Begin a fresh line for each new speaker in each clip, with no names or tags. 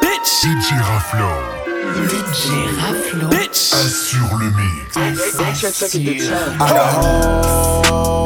Bitch.
DJ Raflo.
DJ Bitch.
Assure le mix.
Assure.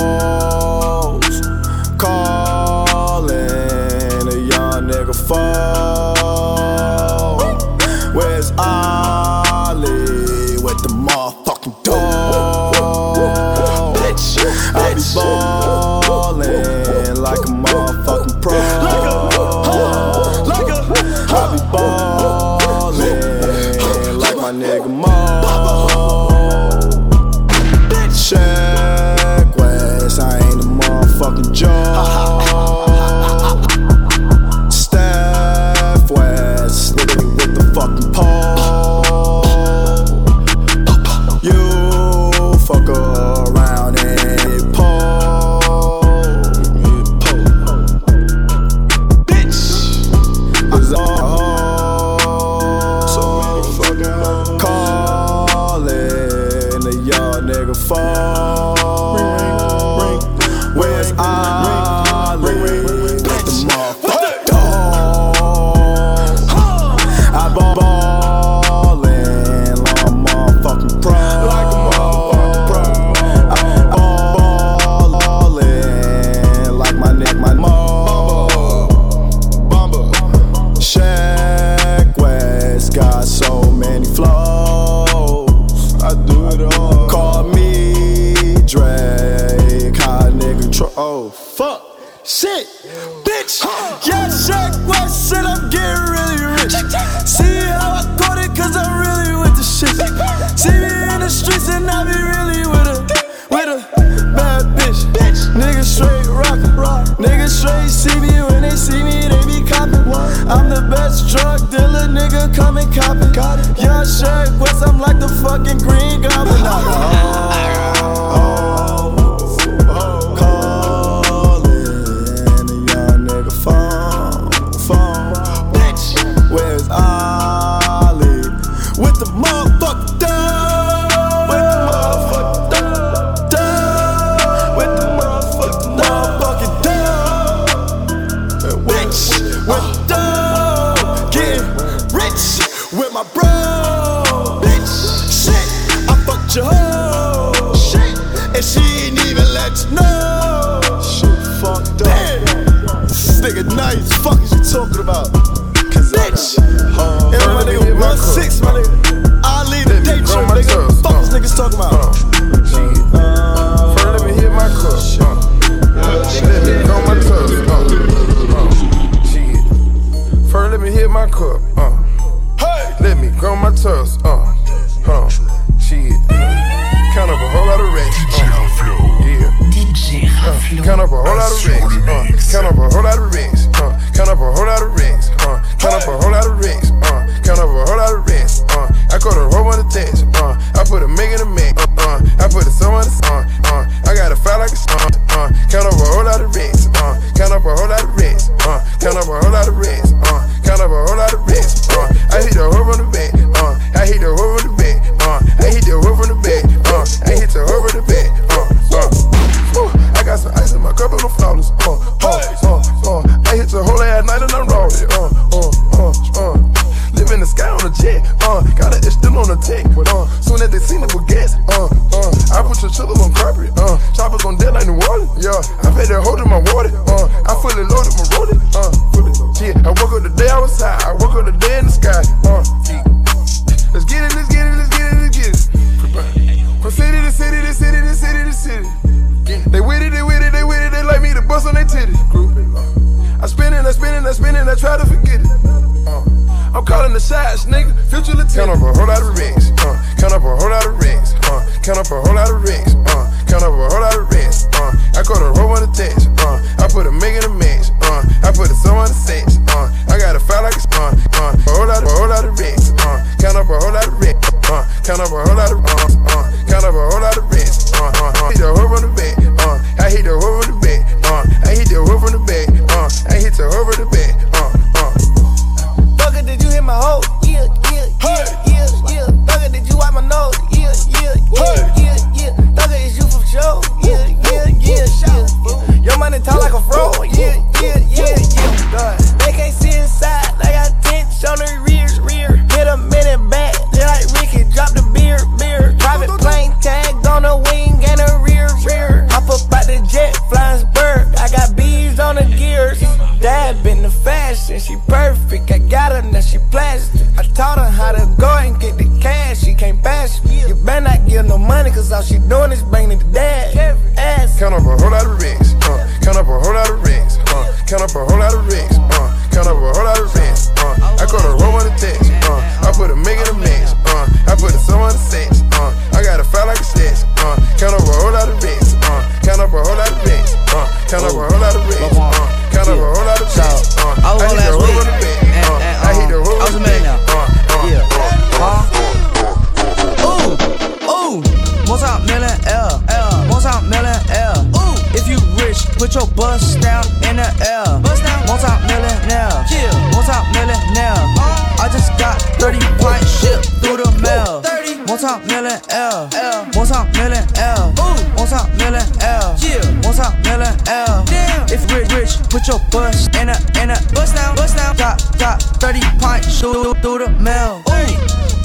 Bust
down in the air. Multi-millionaire. Yeah, multi-millionaire. Uh-huh. I just got 30 pints shipped through the mail. 30, multi-million L, L, multi-million L. Multi-million L. Yeah, multi-million L. Damn, if rich, rich, put your bust in a, in a, bust down, bust down. Got, got 30 pints through, through the mail. Ooh.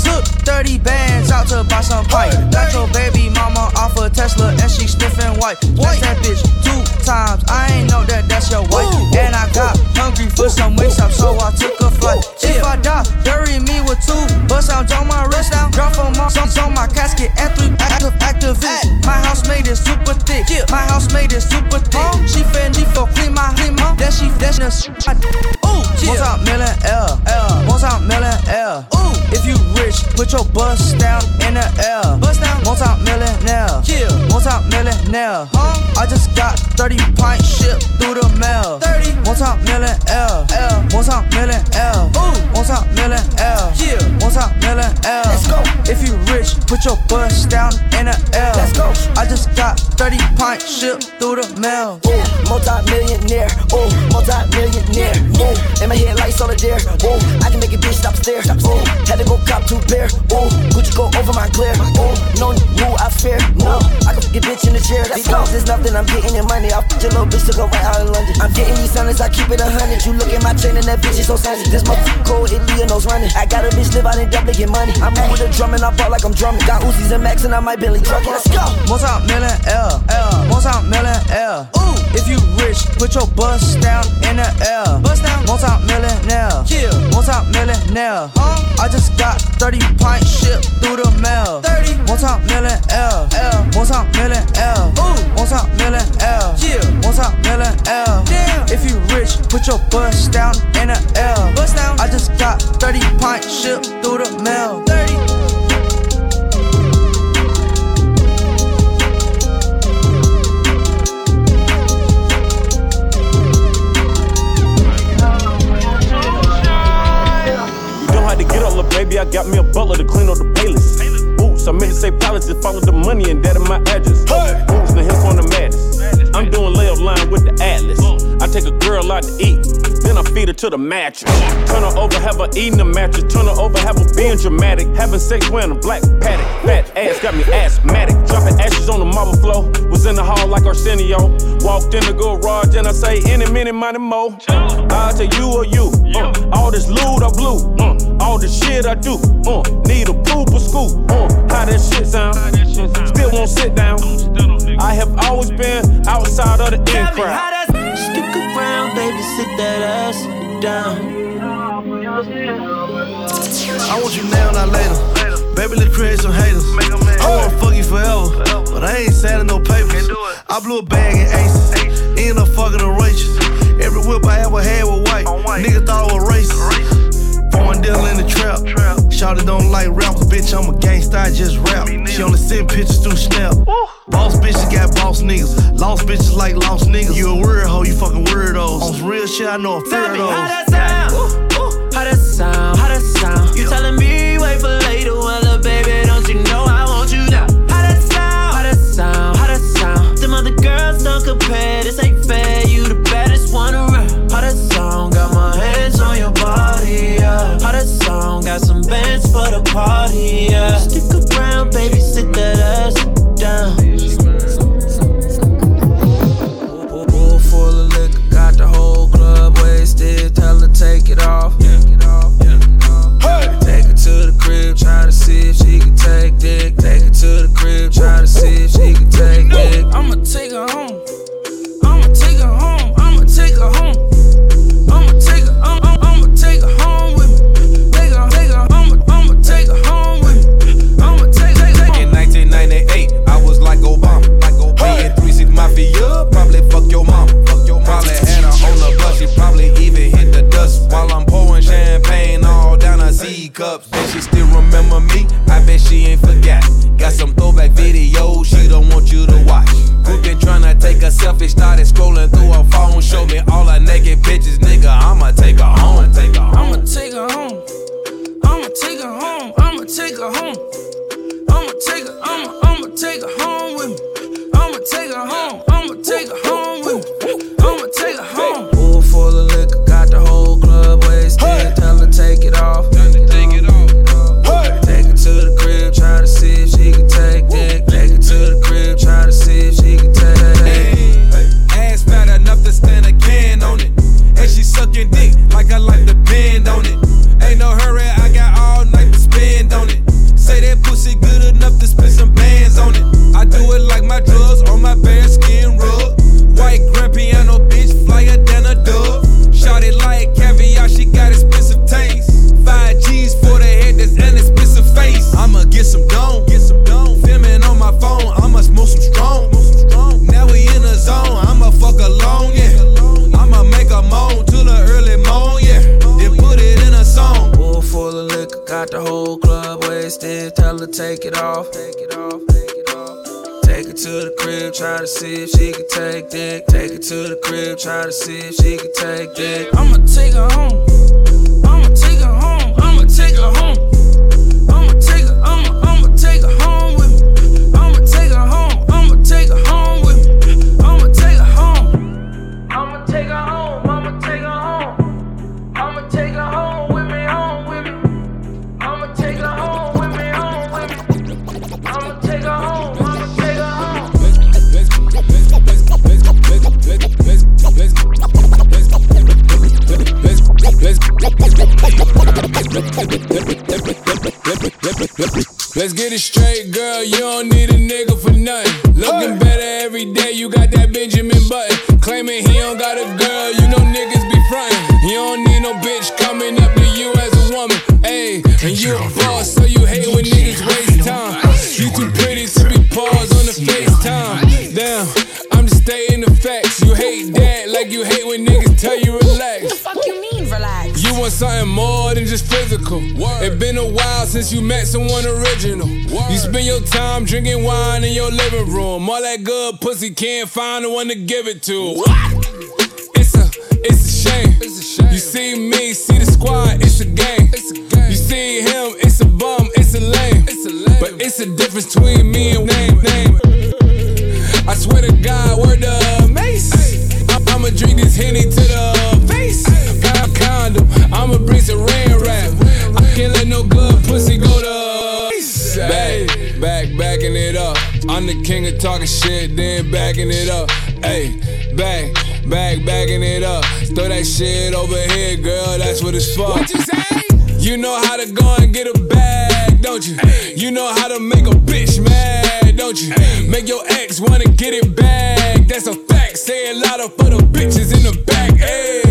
Took 30 bands out to buy some pipe. Got your baby mama off a Tesla and she sniffing white. That's that bitch two times. I ain't know that that's your wife. And I got hungry for some wings up, so I took a flight. If I die, bury me with two bust out on my wrist down. Drop on my songs on my casket and three active activists. My house made it super thick. My house made it super thick. She me for clean my clean my. Then she flesh the Ooh, multi-million L, L, multi-million L. Ooh, if you rich, put your bust down in the air. Bust down, multi-millionaire. Yeah, multi-millionaire. Huh? I just got 30 pints shipped through the mail. 30, multi-million L, L, multi-million L. Ooh, multi-million L. Yeah, multi-million L.
Let's go.
If you rich, put your bust down in the air.
Let's go.
I just got 30 pints shipped through the mail.
Ooh, multi-millionaire, ooh, multi-millionaire, ooh, in my head like solitaire, ooh, I can make a bitch stop stare, ooh, had to go cop two pair, ooh, Gucci go over my glare, ooh, no who I fear, no, I can get bitch in the chair, because there's nothing I'm getting in money, I'll put your little bitch to go right out in London, I'm getting these soundings, I keep it a hundred, you look at my chain and that bitch is so sandy, this motherfucker cold, it Leonos running, I got a bitch live out in Dublin, get money, I'm in with a drum and I ball like I'm drumming, got Uzis and Max and I might Billy trucking, let's go.
Multi-million L, L, multi-million L. Ooh, if you rich, put your bust down in the air. Bust down, multi-millionaire. Yeah, multi-millionaire. Huh? I just got 30 pints shipped through the mail. 30, multi-million L, L, multi-million L. Ooh, multi-million L. Yeah, multi-million L. Damn, if you rich, put your bust down in the air. Bust down, I just got 30 pints shipped through the mail. 30.
Get up, little baby. I got me a butler to clean up the playlist. Boots, I meant to say palace, just follow the money and that in my address. Boots, the hips on the madness. I'm doing layup line with the atlas. I take a girl out to eat, then I feed her to the mattress. Turn her over, have her eating the mattress. Turn her over, have her being dramatic. Having sex wearing a black Patek. Fat ass got me asthmatic. Dropping ashes on the marble floor. Was in the hall like Arsenio. Walked in the garage and I say, any minute, money mo. I tell you or you. Uh, all this loot I blew. Uh, all this shit I do. Uh, need a poop or scoop. Uh, how that shit sound? Still won't sit down. I have always been outside of the in crowd.
Baby, sit that ass down.
I want you now, not later. Baby, let's create some haters. I wanna fuck you forever, but I ain't signing no papers. I blew a bag in aces, ended up fucking a waitress. Every whip I ever had was white. Nigga thought I was racist. Pouring deal in the trap. Shawty don't like rappers, bitch. I'm a gangsta, I just rap. She only send pictures through Snap. Boss bitches got boss niggas. Lost bitches like lost niggas. You a weird hoe, you fucking weirdos. On some real shit, I know a fear of those.
How that sound? How that sound? How that sound? You telling me wait for later? Well, look, baby, don't you know I want you now? How that sound? How that sound? How that sound? Them other girls don't compare. This ain't fair. You the baddest one around. How that sound? Got my hands on your body. Yeah. How that sound? Got some bands for the party. Yeah. Stick around, baby, sit that ass
take her to the crib, try to see if she can take dick. I'ma take her home. I'ma take her home. I'ma take her home.
Let's get it straight, girl. You don't need a nigga for nothing. Looking better every day. You got that Benjamin Button. Claiming he don't want something more than just physical. It's been a while since you met someone original. You spend your time drinking wine in your living room. All that good pussy can't find the one to give it to. What? It's a, it's a shame. You see me, see the squad, it's a game. You see him, it's a bum, it's a lame. But it's a difference between me and name, name. I swear to God, word the mace. I'ma drink this henny to I'm the king of talking shit, then backing it up. Hey, back, back, backing it up. Throw that shit over here, girl. That's what it's for. What you say? You know how to go and get a bag, don't you? You know how to make a bitch mad, don't you? Make your ex wanna get it back. That's a fact. Say a lot of for the bitches in the back. Hey.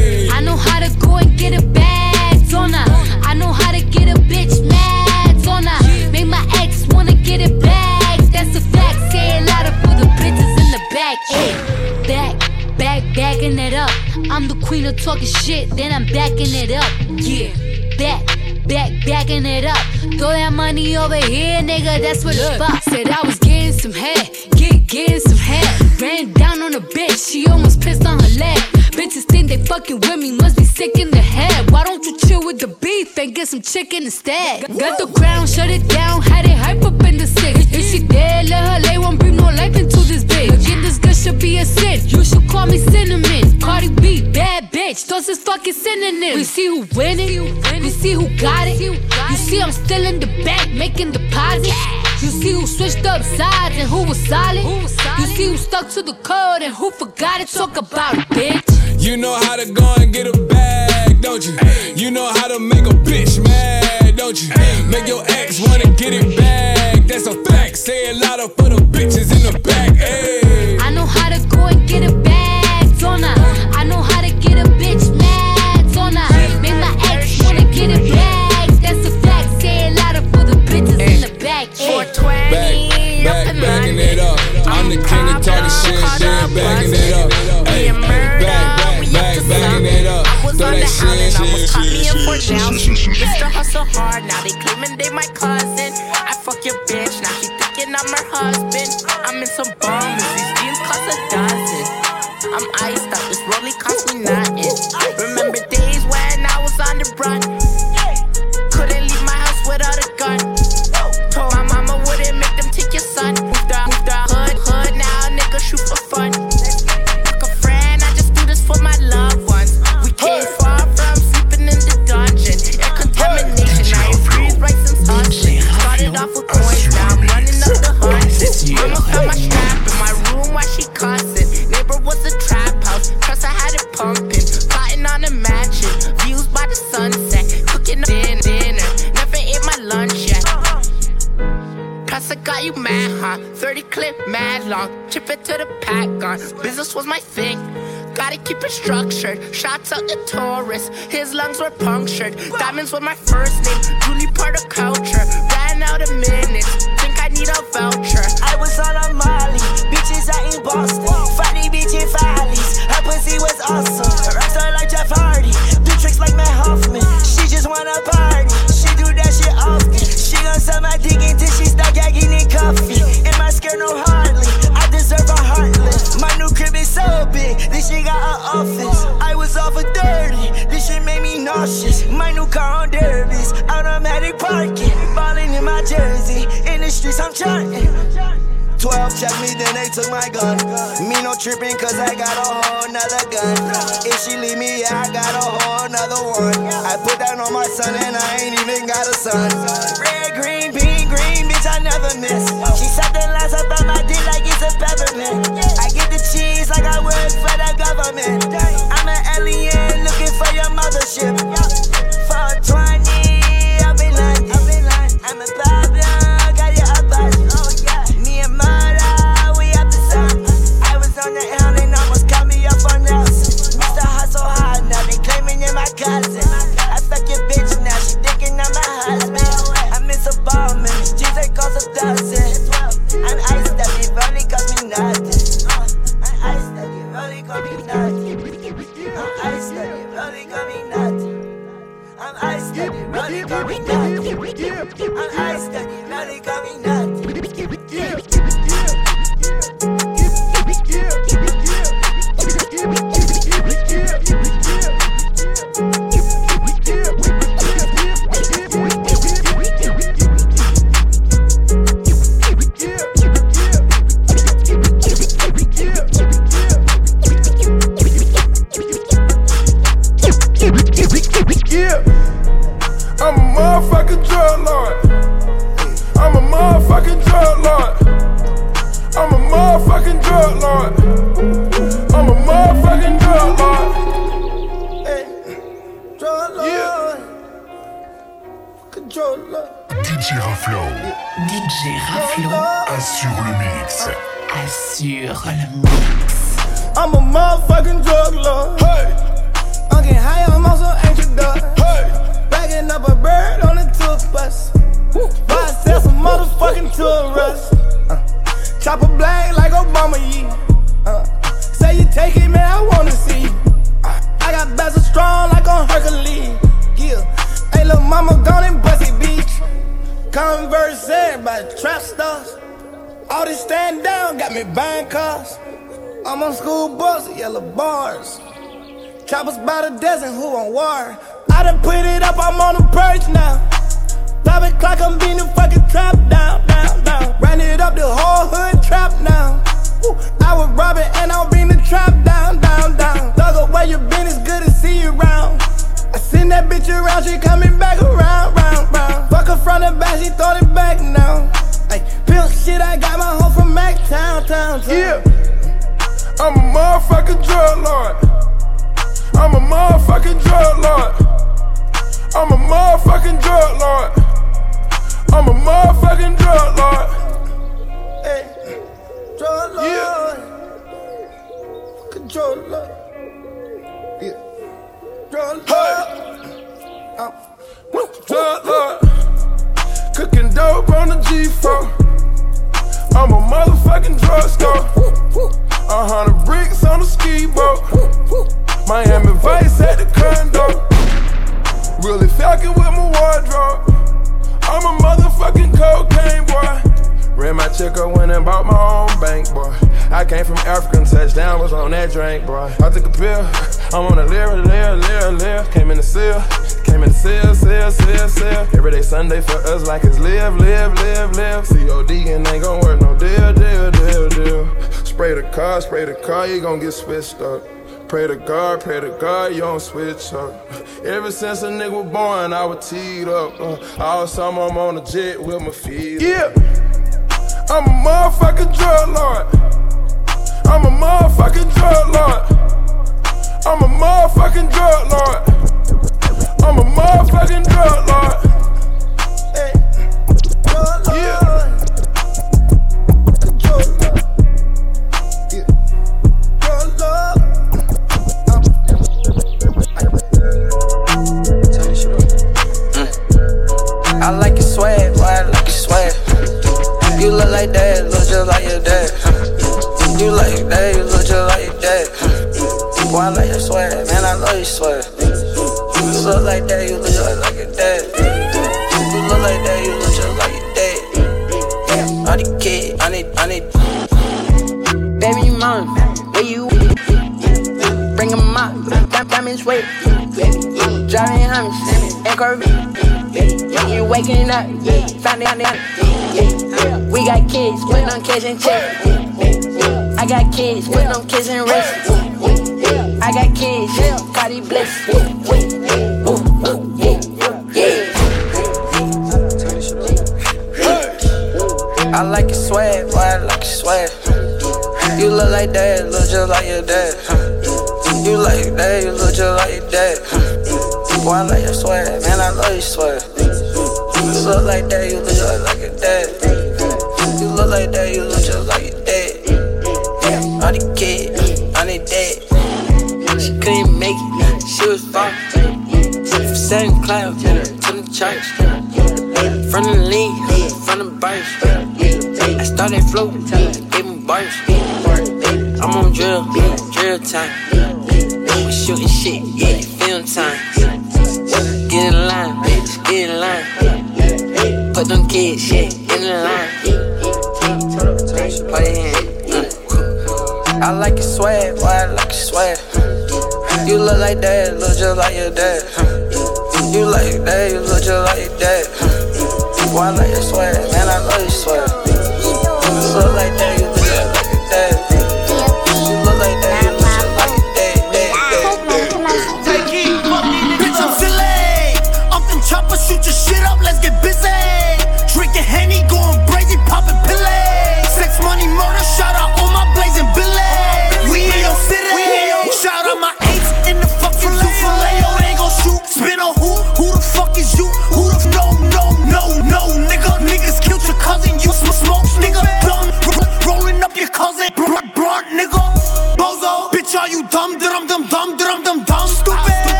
Backing it up. I'm the queen of talking shit, then I'm backing it up. Yeah, back. Back, backing it up. Throw that money over here, nigga. That's what the fuck. Said I was getting some head, get getting some head. Ran down on a bitch, she almost pissed on her leg. Bitches think they fucking with me, must be sick in the head. Why don't you chill with the beef and get some chicken instead? Got the crown, shut it down, had it hype up in the six. If she dead, let her lay, won't bring no life into this bitch. Again, this girl should be a sin. You should call me cinnamon. Cardi B, bad bitch, those is fucking synonyms. We see who winning, we see who got it. You see I'm still in the bank making deposits. You see who switched up sides and who was solid. You see who stuck to the code and who forgot it. Talk about it, bitch.
You know how to go and get a bag, don't you? You know how to make a bitch mad, don't you? Make your ex wanna get it back. That's a fact. Say a lot of for the bitches in the back. Hey. King of talking shit, then backing it up. Hey, back, back, back, backing it up. Throw that shit, shit, shit, shit, shit, shit, shit.
Mr. Hustle Hard, now they claiming they my cousin. I fuck your bitch, now she thinking I'm her husband. I'm in some bombers, these jeans cost a dozen. I'm iced with a pack on. Business was my thing. Gotta keep it structured. Shots up the Taurus. His lungs were punctured. Diamonds were my first name. Truly part of culture. Ran out of minutes. Think I need a voucher.
I was on a Molly. Bitches out in Boston. Funny bitch in Follies. Her pussy was awesome. Rockstar like Jeff Hardy. Do tricks like Mat Hoffman. She just wanna party. She do that shit often. She gon' suck my dick until she start gagging and coffee. And my skirt no This shit got an office. I was off a 30. This shit made me nauseous. My new car on derbies. Automatic parking. Balling in my jersey. In the streets, I'm charting. 12 check me, then they took my gun. Me no tripping, cause I got a whole nother gun. If she leave me, yeah, I got a whole nother one. I put that on my son, and I ain't even got a son. Red, green, pink, green, bitch, I never miss. She said the last up my dick like it's a peppermint. Cheese like I work for the government. I'm an alien looking for your mothership. For 20, I'm on
school bus, yellow bars. Choppers by the dozen, who on war? I done put it up, I'm on the perch now. Five o'clock, I'm beating the fucking trap down, down, down. Ran it up, the whole hood trap now. Woo. I was robbing and I'll bring the trap down, down, down. Thug where you been, it's good to see you around. I send that bitch around, she coming back around, round, round. Fuck her front and back, she throw it back now. Pimp shit, I got my home from Mac Town, town, town.
Yeah. I'm a motherfucking drug lord. I'm a motherfucking drug lord. I'm a motherfucking drug lord. I'm a motherfucking drug lord.
Hey, drug lord.
Yeah.
Control lord. Yeah. Drug lord.
I'm drug lord. Cooking dope on the G4. I'm a motherfucking drugstore. A hundred bricks on a ski boat. Miami Vice at the condo. Really fucking with my wardrobe. I'm a motherfucking cocaine boy. Ran my check up, went and bought my own bank, boy. I came from African touchdown, was on that drink, boy. I took a pill, I'm on a lyric, lyric, lyric, lyric. Came in the seal, came in the seal, seal, seal, seal. Every day Sunday for us, like it's live, live, live, live. COD and ain't gon' work no deal, deal, deal, deal. Spray the car, spray the car, you gon' get switched up. Pray to God, pray to God, you don't switch up. Ever since a nigga was born, I was teed up. Uh, all summer I'm on a jet with my feet. Yeah, I'm a motherfucking drug lord. I'm a motherfucking drug lord. I'm a motherfucking drug lord. I'm a motherfucking drug lord.
Like dad, look just like your dad. You like dad, you look just like your dad. Boy, I like your swag, man, I love your swag. You look like that, you look just like your dad. You look like that, you look just like your dad. All the kids, I need, I need.
Baby mom, where you? Bring up, that diamonds wait.
Driving Hummers and Corvette. You waking up, found it, We got kids, putting on kids in check. I got kids, putting on kids in wrist. I got kids, Cardi Bliss. I like your swag, boy, I like your swag. You look like dad, look just like your dad. You like dad, you look just like your dad. Boy, I like your swag, man, I love your swag. You look like that, you look just like your dad. You look like that, you look just like your dad. All the kids, I need dad. She couldn't make it, she was far. From St. Cloud to the church. From the lean, from the burst. I started floating, gave me bars. I'm on drill, drill time. We shooting shit, yeah, film time. Get in line, Put them kids, yeah, in the line. In. uh. I like your swag, boy, I like your swag. You look like dad, look just like your dad. You like dad, you look just like your dad. Boy, I like your swag, man, I love your swag.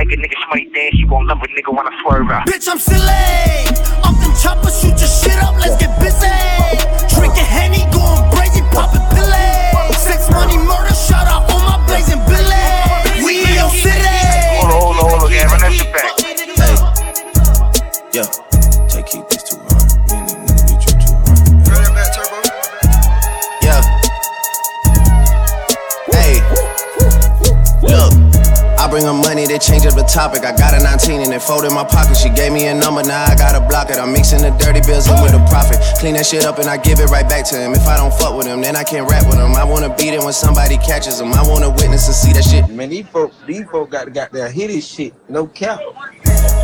Like
a nigga
shmoney dance, you won't love a nigga when I swerve out.
Bitch, I'm silly. Up them choppers, shoot your shit up, let's get busy.
Topic. I got a 19 and it fold in my pocket. She gave me a number, now I gotta block it. I'm mixing the dirty bills in with the profit. Clean that shit up and I give it right back to him. If I don't fuck with him, then I can't rap with him. I wanna beat it when somebody catches him. I wanna witness and see that shit.
Man, these folk, these folk got got their hit this shit, no cap.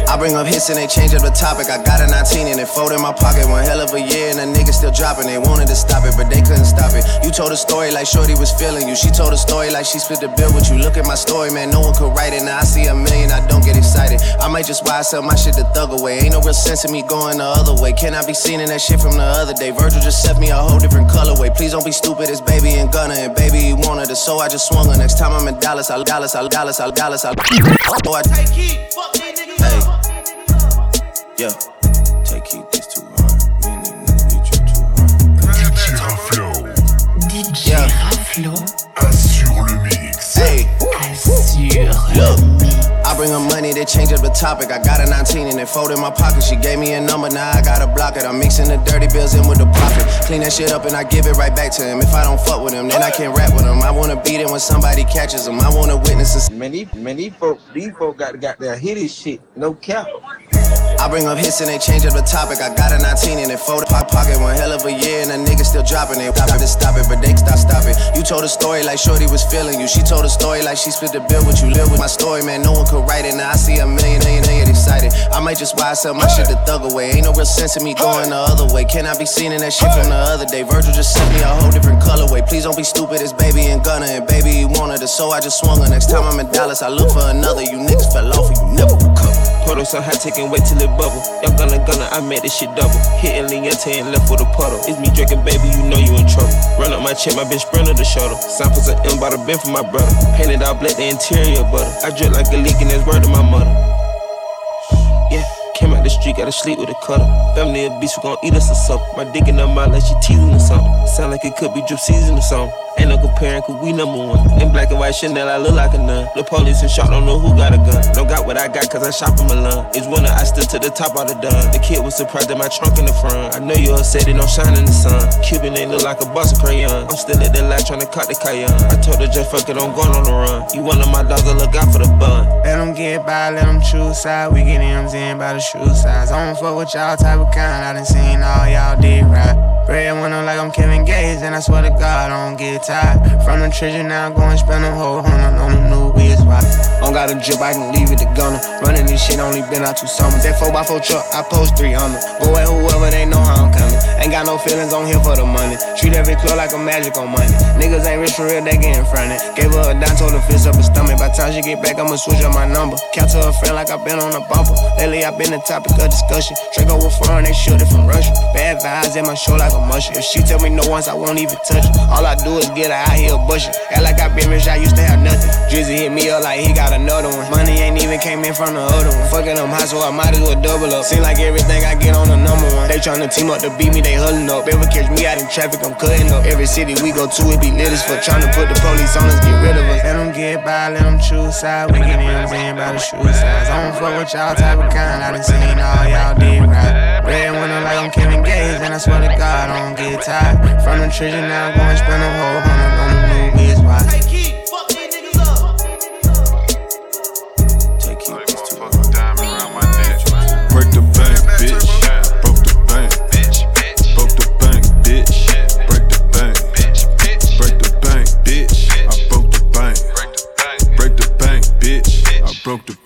I bring up hits and they change up the topic. I got a 19 and it fold in my pocket. One hell of a year and the nigga still dropping. They wanted to stop it, but they couldn't stop it. You told a story like Shorty was feeling you. She told a story like she split the bill with you. Look at my story, man. No one could write it. Now I see a million, I don't get excited. I might just buy sell my shit the thug away. Ain't no real sense in me going the other way. Can I be seen in that shit from the other day? Virgil just set me a whole different colorway. Please don't be stupid. It's baby and gunner and baby he wanted it, so I just swung her. Next time I'm in Dallas, I'll Dallas, I'll Dallas, I'll Dallas, I'll. So I
Take heat, fuck these niggas.
Hey. Yeah. Take heat, this too hard. Me and these niggas beat you too hard.
DJ Raflo.
DJ
Yeah.
Raflo.
Assure le mix.
Hey.
Assure
Look. I bring her money, they change up the topic. I got a 19 and it fold in my pocket. She gave me a number, now I gotta block it. I'm mixing the dirty bills in with the profit. Clean that shit up and I give it right back to him. If I don't fuck with him, then I can't rap with him. I wanna beat him when somebody catches him. I wanna witness this.
Man, these, man, these folk, these folk got, got their hit this shit. No cap.
I bring up hits and they change up the topic. I got a 19 and it fold in my pocket. One hell of a year and a nigga still dropping it. Stop it, stop it, but they stop, stop it. You told a story like Shorty was feeling you. She told a story like she split the bill with you. Live with my story, man. No one could write it. Now I see a million, million, million excited. I might just I sell my shit the thug away. Ain't no real sense in me going the other way. Can I be seen in that shit from the other day? Virgil just sent me a whole different colorway. Please don't be stupid, it's baby and gunner. And baby, he wanted it, so I just swung her. Next time I'm in Dallas, I look for another. You niggas fell off and you never.
Puddle so high, taking wait till it bubble. Y'all gonna gonna, I made this shit double. Hitting Liente and left with a puddle. It's me drinking, baby, you know you in trouble. Run up my check, my bitch sprinter the shuttle. Samples of M by the bin for my brother. Painted all black, the interior butter. I drip like a leak and that's word to my mother. The street, gotta sleep with a cutter. Family a beast, we gon' eat us or something. My dick in her mouth like she teasing or something. Sound like it could be drip season or something. Ain't no comparing, cause we number one. In black and white Chanel, I look like a nun. The police and shot, don't know who got a gun. Don't got what I got, cause I shop in Milan. It's winter, I stood to the top of the done. The kid was surprised at my trunk in the front. I know you upset, it don't shine in the sun. Cuban ain't look like a bus of crayon. I'm still at the light trying to cut the cayenne. I told her just fuck it, I'm going on the run. You one of my dogs, I look out for the bun.
Let them get by, let them choose side. We get M's in by the shoe I don't fuck with y'all type of kind. I done seen all y'all did right. Bread when I'm like I'm Kevin Gates, and I swear to God, I don't get tired. From the treasure now, I go and spend a whole hundred on the new wheels. Why? Don't got a drip, I can leave it to gunner. Running this shit, only been out two summers. That 4x4 truck, I post three on them. Go at whoever, they know how I'm coming. Ain't got no feelings on here for the money. Treat every club like a magic on money. Niggas ain't rich for real, they get in front of it. Gave her a dime, told her fist up her stomach. By time she get back, I'ma switch up my number. Count to her friend like i been on a bumper. Lately, i been the topic of discussion. Draco with foreign, they shoot it from Russia. Bad vibes in my show like a mushroom. If she tell me no once, I won't even touch her. All I do is get her out here bushing. Act like I been rich, I used to have nothing. Drizzy hit me up like he got another one. Money ain't even came in from the other one. Fucking them high, so I might as well double up. Seem like everything I get on the number one. They tryna team up to beat me, they huddling up. Ever catch me out in traffic, I'm cutting up. Every city we go to, it be lit as fuck. Tryna put the police on us, get rid of us. Let them get by, let them choose side. We get in by the shoe size. I don't fuck with y'all type of kind. I done seen all y'all did right. Red winter like I'm Kevin Gates, and I swear to God, I don't get tired. From the treasure now, I'm going spend a whole
broke the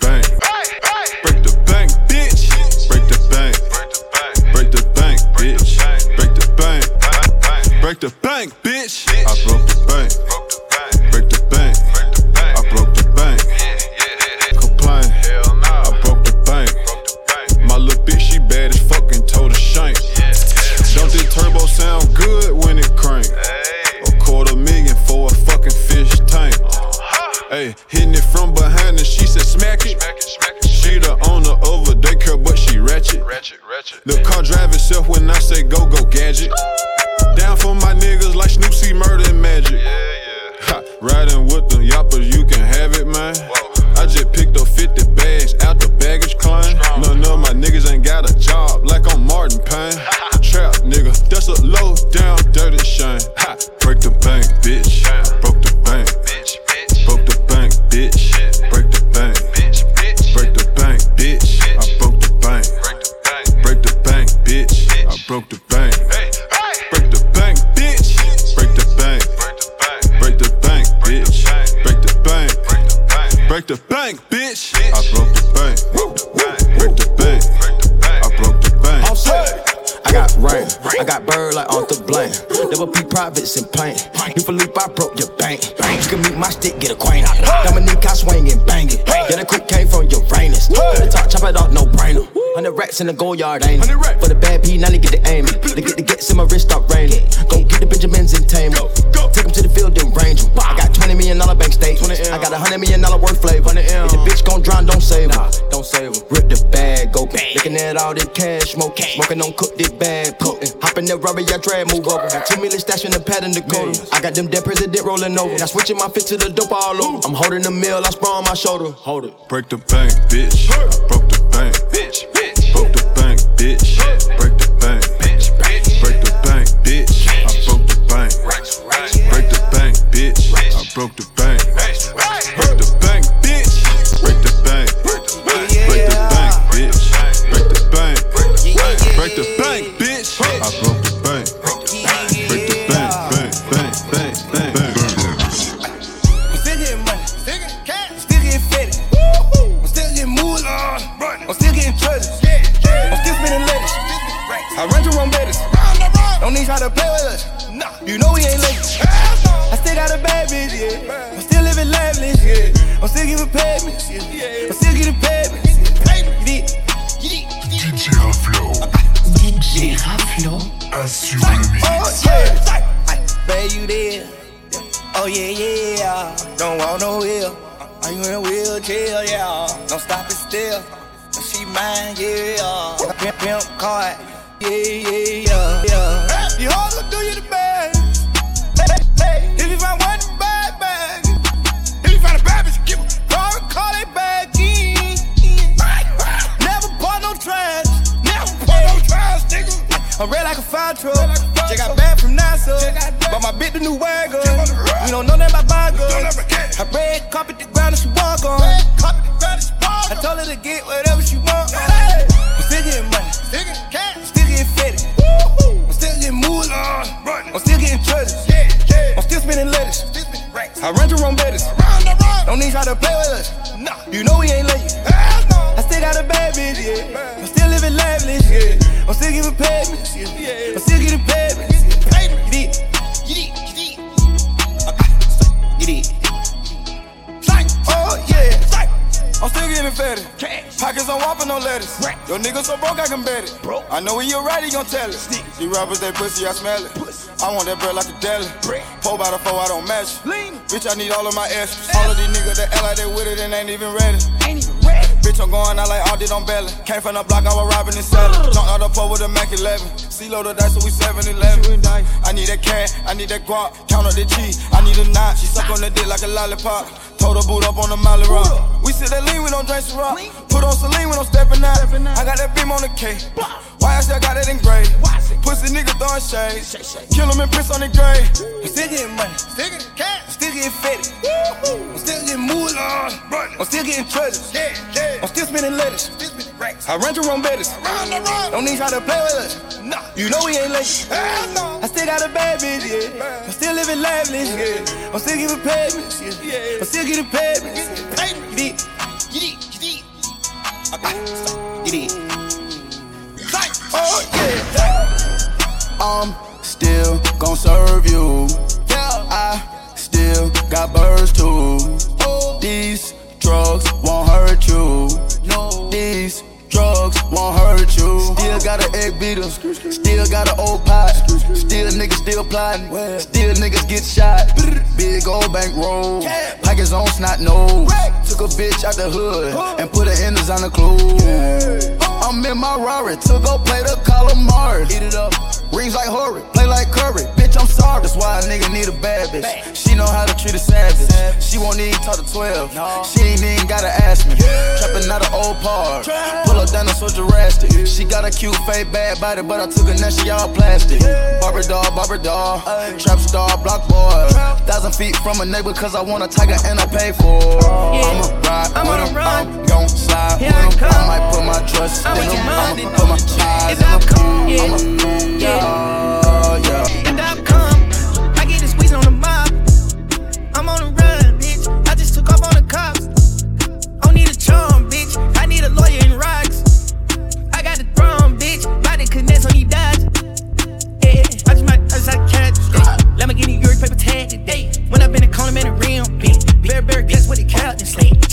privates in pain. You Philippe, I broke your bank. You can meet my stick, get acquainted. Dominique, I swing and bang it. Yeah, the quick came from your Uranus. The top chop it off, no brainer. Hundred racks in the gold yard, ain't it? For the bad P, now they get the aiming. They get the gets in my wrist, start raining. Go get the Benjamins and tame 'em. Take 'em to the field and range 'em. I got 20 million dollar bank statements. I got a hundred million dollar worth flavor. If the drown, don't save 'em. Don't save 'em. Rip the bag, go. Looking at all this cash, smoke. Smoking on cook this bag, putting. Hopping
in that rubber, I drag move over. Two million stash in the pad in Dakota. I got them dead president rolling over. Now switching my fit to the dope all over. I'm holding the mill, I sprawl on my shoulder. Hold it.
Break the bank, bitch. I broke the bank. Bitch, bitch. Broke the bank, bitch. Break the bank. Bitch, bitch. Break the bank, bitch. I broke the bank. Break the bank, bitch. I broke the
payments, yeah. I'm still getting payments.
DJ Raflo.
DJ Raflo.
Assure le mix.
Oh yeah, babe you there? Oh yeah yeah, don't want no wheel. Are you in a wheelchair? Yeah, don't stop it still. She mine, yeah. Pimp, pimp card, yeah yeah yeah yeah. You all gonna do you the best. Hey, hey, if you find one I'm red like a fire truck. Check got bad from NASA. But my bitch the new wagon. You don't know nothing about bygons. I red carpet the ground and she walk on. I told her to get whatever she want. I'm still getting money. Still getting cash. Still getting fitted. I'm still getting moolah. I'm still getting treasures. I'm still spending letters. I run to run betters. Don't need try to play with us. You know we ain't late. I still got a bad bitch, yeah. I'm still living lavish, yeah. I'm still giving payments, yeah. I'm still getting payments. Get it. Get it. Get it. Get it. Oh yeah. I'm still getting fed. Pockets on whopping no letters. Your nigga so broke I can bet it. Bro. I know when you're right, he gon' tell it. These rappers, they pussy, I smell it. I want that bread like a deli. Four by the four, I don't match. Lean. Bitch, I need all of my extras. All of these niggas that act like they with it and ain't even ready. Bitch, I'm going out like all did on Belly. Came from the block, I was robbing and selling. Jumped out the pole with a Mac 11. C-load the dice, so we 7 11. I need that cat, I need that guap. Count up the cheese, I need a knot. She suck on the dick like a lollipop. Told her boot up on the Molly Rock. We sit that lean, we don't drink rock. Put on Celine, we don't steppin' out. I got that beam on the K. Why I still got that engraved? Pussy nigga throwing shades. Kill him and piss on the grave. I'm still getting money. Still getting cash. I'm still getting fitted. I'm still getting moolah. I'm still getting treasures. I'm still spending letters. I run to run betters. Don't need try to play with us. You know we ain't late. I still got a bad bitch, yeah. I'm still living lavish, yeah. I'm still giving payments, yeah. I'm still getting payments. Get it. Get it. Get it. Oh yeah.
I'm still gon' serve you. Yeah. I still got birds too. These drugs drugs won't hurt you. Still got an egg beater. Still got an old pot. Still niggas still plotting. Still niggas get shot. Big old bankroll. Pockets on snot nose. Took a bitch out the hood and put her in designer clothes. I'm in my Rari to go play the calamari. Eat it up. Rings like Horry, play like Curry. Sorry. That's why a nigga need a bad bitch. She know how to treat a savage. She won't even talk to 12. She ain't even gotta ask me. Trapping out an old part. Pull up down so drastic. She got a cute fake bad body, but I took her now she all plastic. Barber doll, barber doll. Trap star, block boy. Thousand feet from a neighbor, cause I want a tiger and I pay for it. I'ma ride
I'm on a run.
I'm gon' slide
Here I
him. I
come.
might put my trust
I'm
in him. I'ma put my eyes in
come,
him.
yeah,
I'ma, yeah. yeah.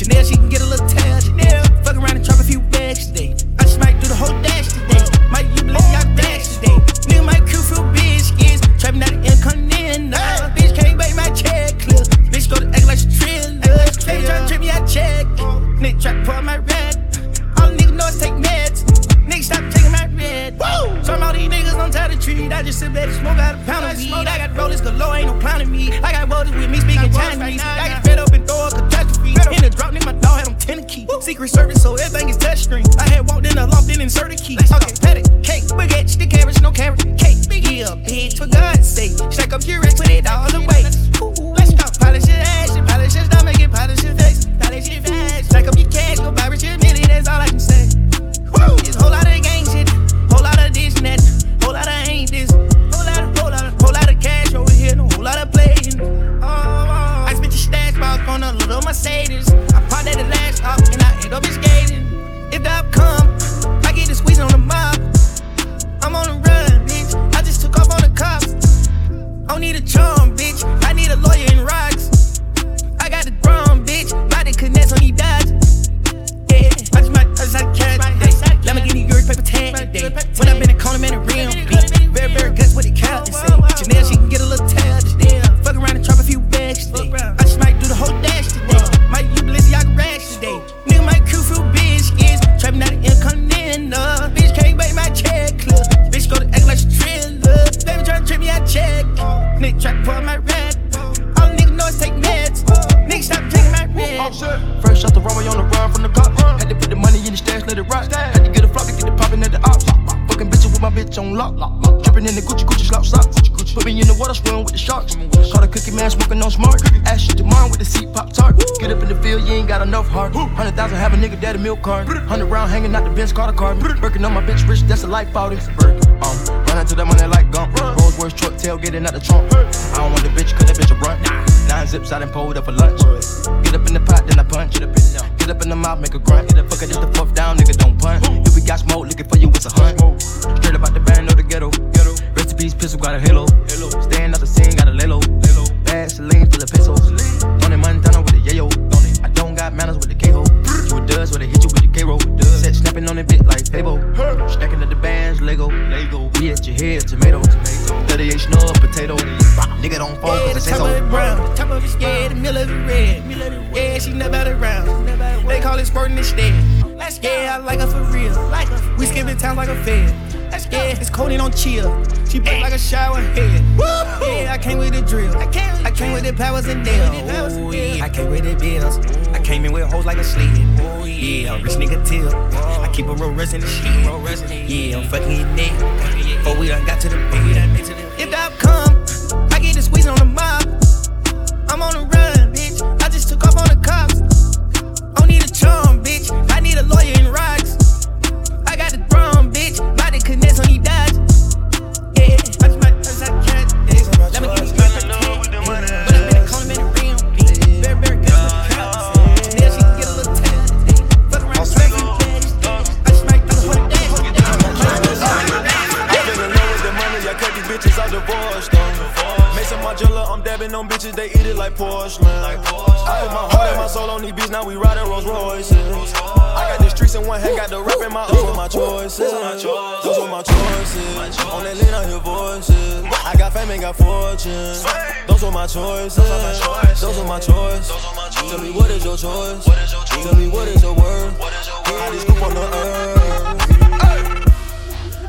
Chanel, she
with the K-roll. Set snapping on it bit like Fabo. Stacking up the bands, Lego. Lego. We at your head, tomato. 38 snub, potato. Nigga don't fall,
Yeah,
cause
the
I say
top of it brown, the top of it yeah, the middle of it red. Yeah, she never out around. They call it squirting instead. Yeah, I like her for real. We skipping town like a fed. Yeah, it's codeine on chill. She put like a shower head. Yeah, I came with the drill. I came with the powers and nails. Oh. I came with the bills. Came in with hoes like a sled. Oh, yeah, I'm rich nigga till. I keep a real rest in the shit. Yeah, I'm fucking your neck. Oh, we done got to the bed. If I come, I get the squeeze on the mob. I'm on the run,
Bitches, they eat it like porcelain. I put my heart and my soul on these beats, now we riding Rolls Royces. I got the streets in one hand, got the rap in my Those were my choices. Those were my choices. On that lean, I hear voices. I got fame and got fortune. Those were my choices. Those were my choices. Tell me what is your choice? Tell me what is your word? I just scoop on the earth.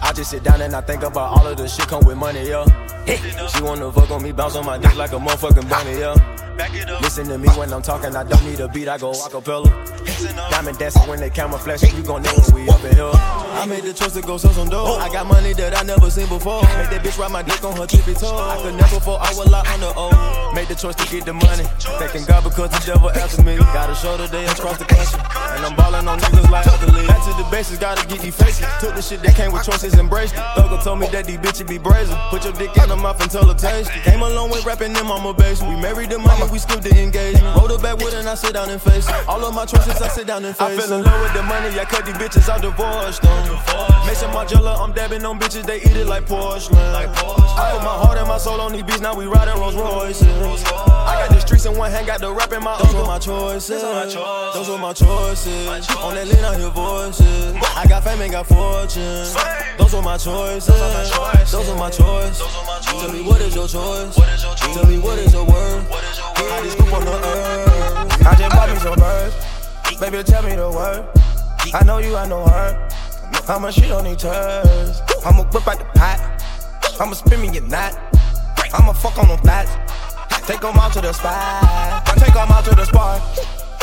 I just sit down and I think about all of the shit come with money, yeah. She wanna fuck on me, bounce on my dick like a motherfucking bunny, yeah. Listen to me when I'm talking, I don't need a beat, I go acapella. Diamond dancing when they camera flashing, you gon' know when we up in here. I made the choice to go sell some dough. I got money that I never seen before. Made that bitch ride my dick on her tippy toe. I could never fall, I was locked on the O. Made the choice to get the money. Thanking God because the devil after me. Got a show today across the country. And I'm ballin' on niggas like Ugly. Back to the basics, gotta get these faces. Took the shit that came with choices, embraced it. Thugger told me that these bitches be brazen. Put your dick in her mouth and tell her taste it. Came a long way rapping in mama base. We married the mama, we skipped the engagement. Rolled her back with and I sit down and face it. All of my choices, I sit down and face I fell in love with the money, I cut these bitches, I divorced them. Maison Margiela, I'm dabbing on bitches, they eat it like porcelain. I put my heart and my soul on these beats, now we riding Rolls Royces. I got the streets in one hand, got the rap in my Those were my choices. Those were my choices. On that lean, I hear voices. I got fame and got fortune. Those were my choices. Those were my choices. Tell me what is your choice? Tell me what is your word? I just scoop on the earth. I just bought me some birds. Baby, tell me the word. I know you, I know her. I'ma shit on these turds. I'ma whip out the pot. I'ma spin me a knot. I'ma fuck on them flats. Take 'em out to the spot. I take 'em out to the spot.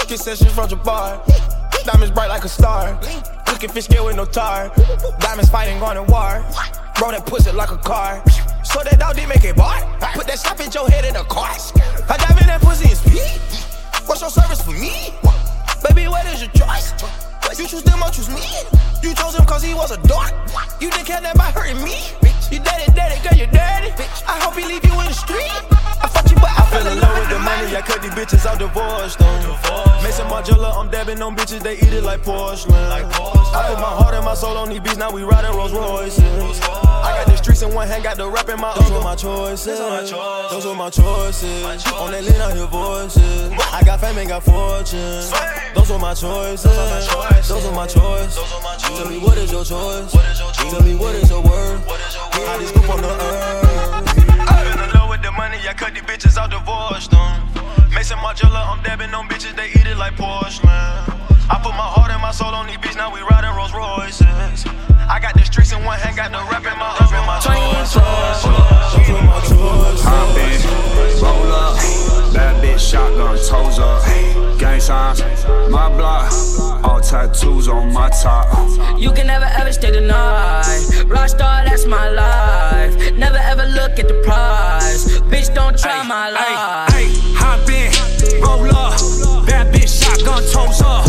Get sessions from your bar. Diamonds bright like a star. Looking fish scale with no tar. Diamonds fighting on the war. Bro, that pussy like a car. So that dog did make it bar. Put that slap in your head in a car. I dive in that pussy and speed. What's your service for me? Baby, what is your choice? You choose them or choose me? You chose him cause he was a dork. You didn't care that by hurting me. You daddy, daddy, girl, you daddy. I hope he leave you in the street. I fuck you, but I, I fell in love with the money, I cut these bitches out divorced them. Maison Margiela, I'm dabbing on bitches, they eat it like porcelain. I put my heart and my soul on these beats, now we riding Rolls Royces. I got the streets in one hand, got the rap in my Those were my choices. Those were my choices. On that lean, I hear voices. I got fame and got fortune. Those were my choices. Those were my choices. Tell me what is your choice? Tell me what is your word? How this group on the earth? I fell in love with the money, I cut these bitches out, divorced um. them. Maison Margiela, I'm dabbing on bitches, they eat it like porcelain. I put my heart and my soul on these beats, now we riding Rolls Royces. I got the streets in one hand, got the rap in my up in my
Hop in, roll up, bad bitch shotgun, toes up, gang signs, my block, all tattoos on my top.
You can never ever stay denied. Rockstar, that's my life. Never ever look at the prize. Bitch, don't try my life.
Hey, hop in, roll up, bad bitch shotgun, toes up,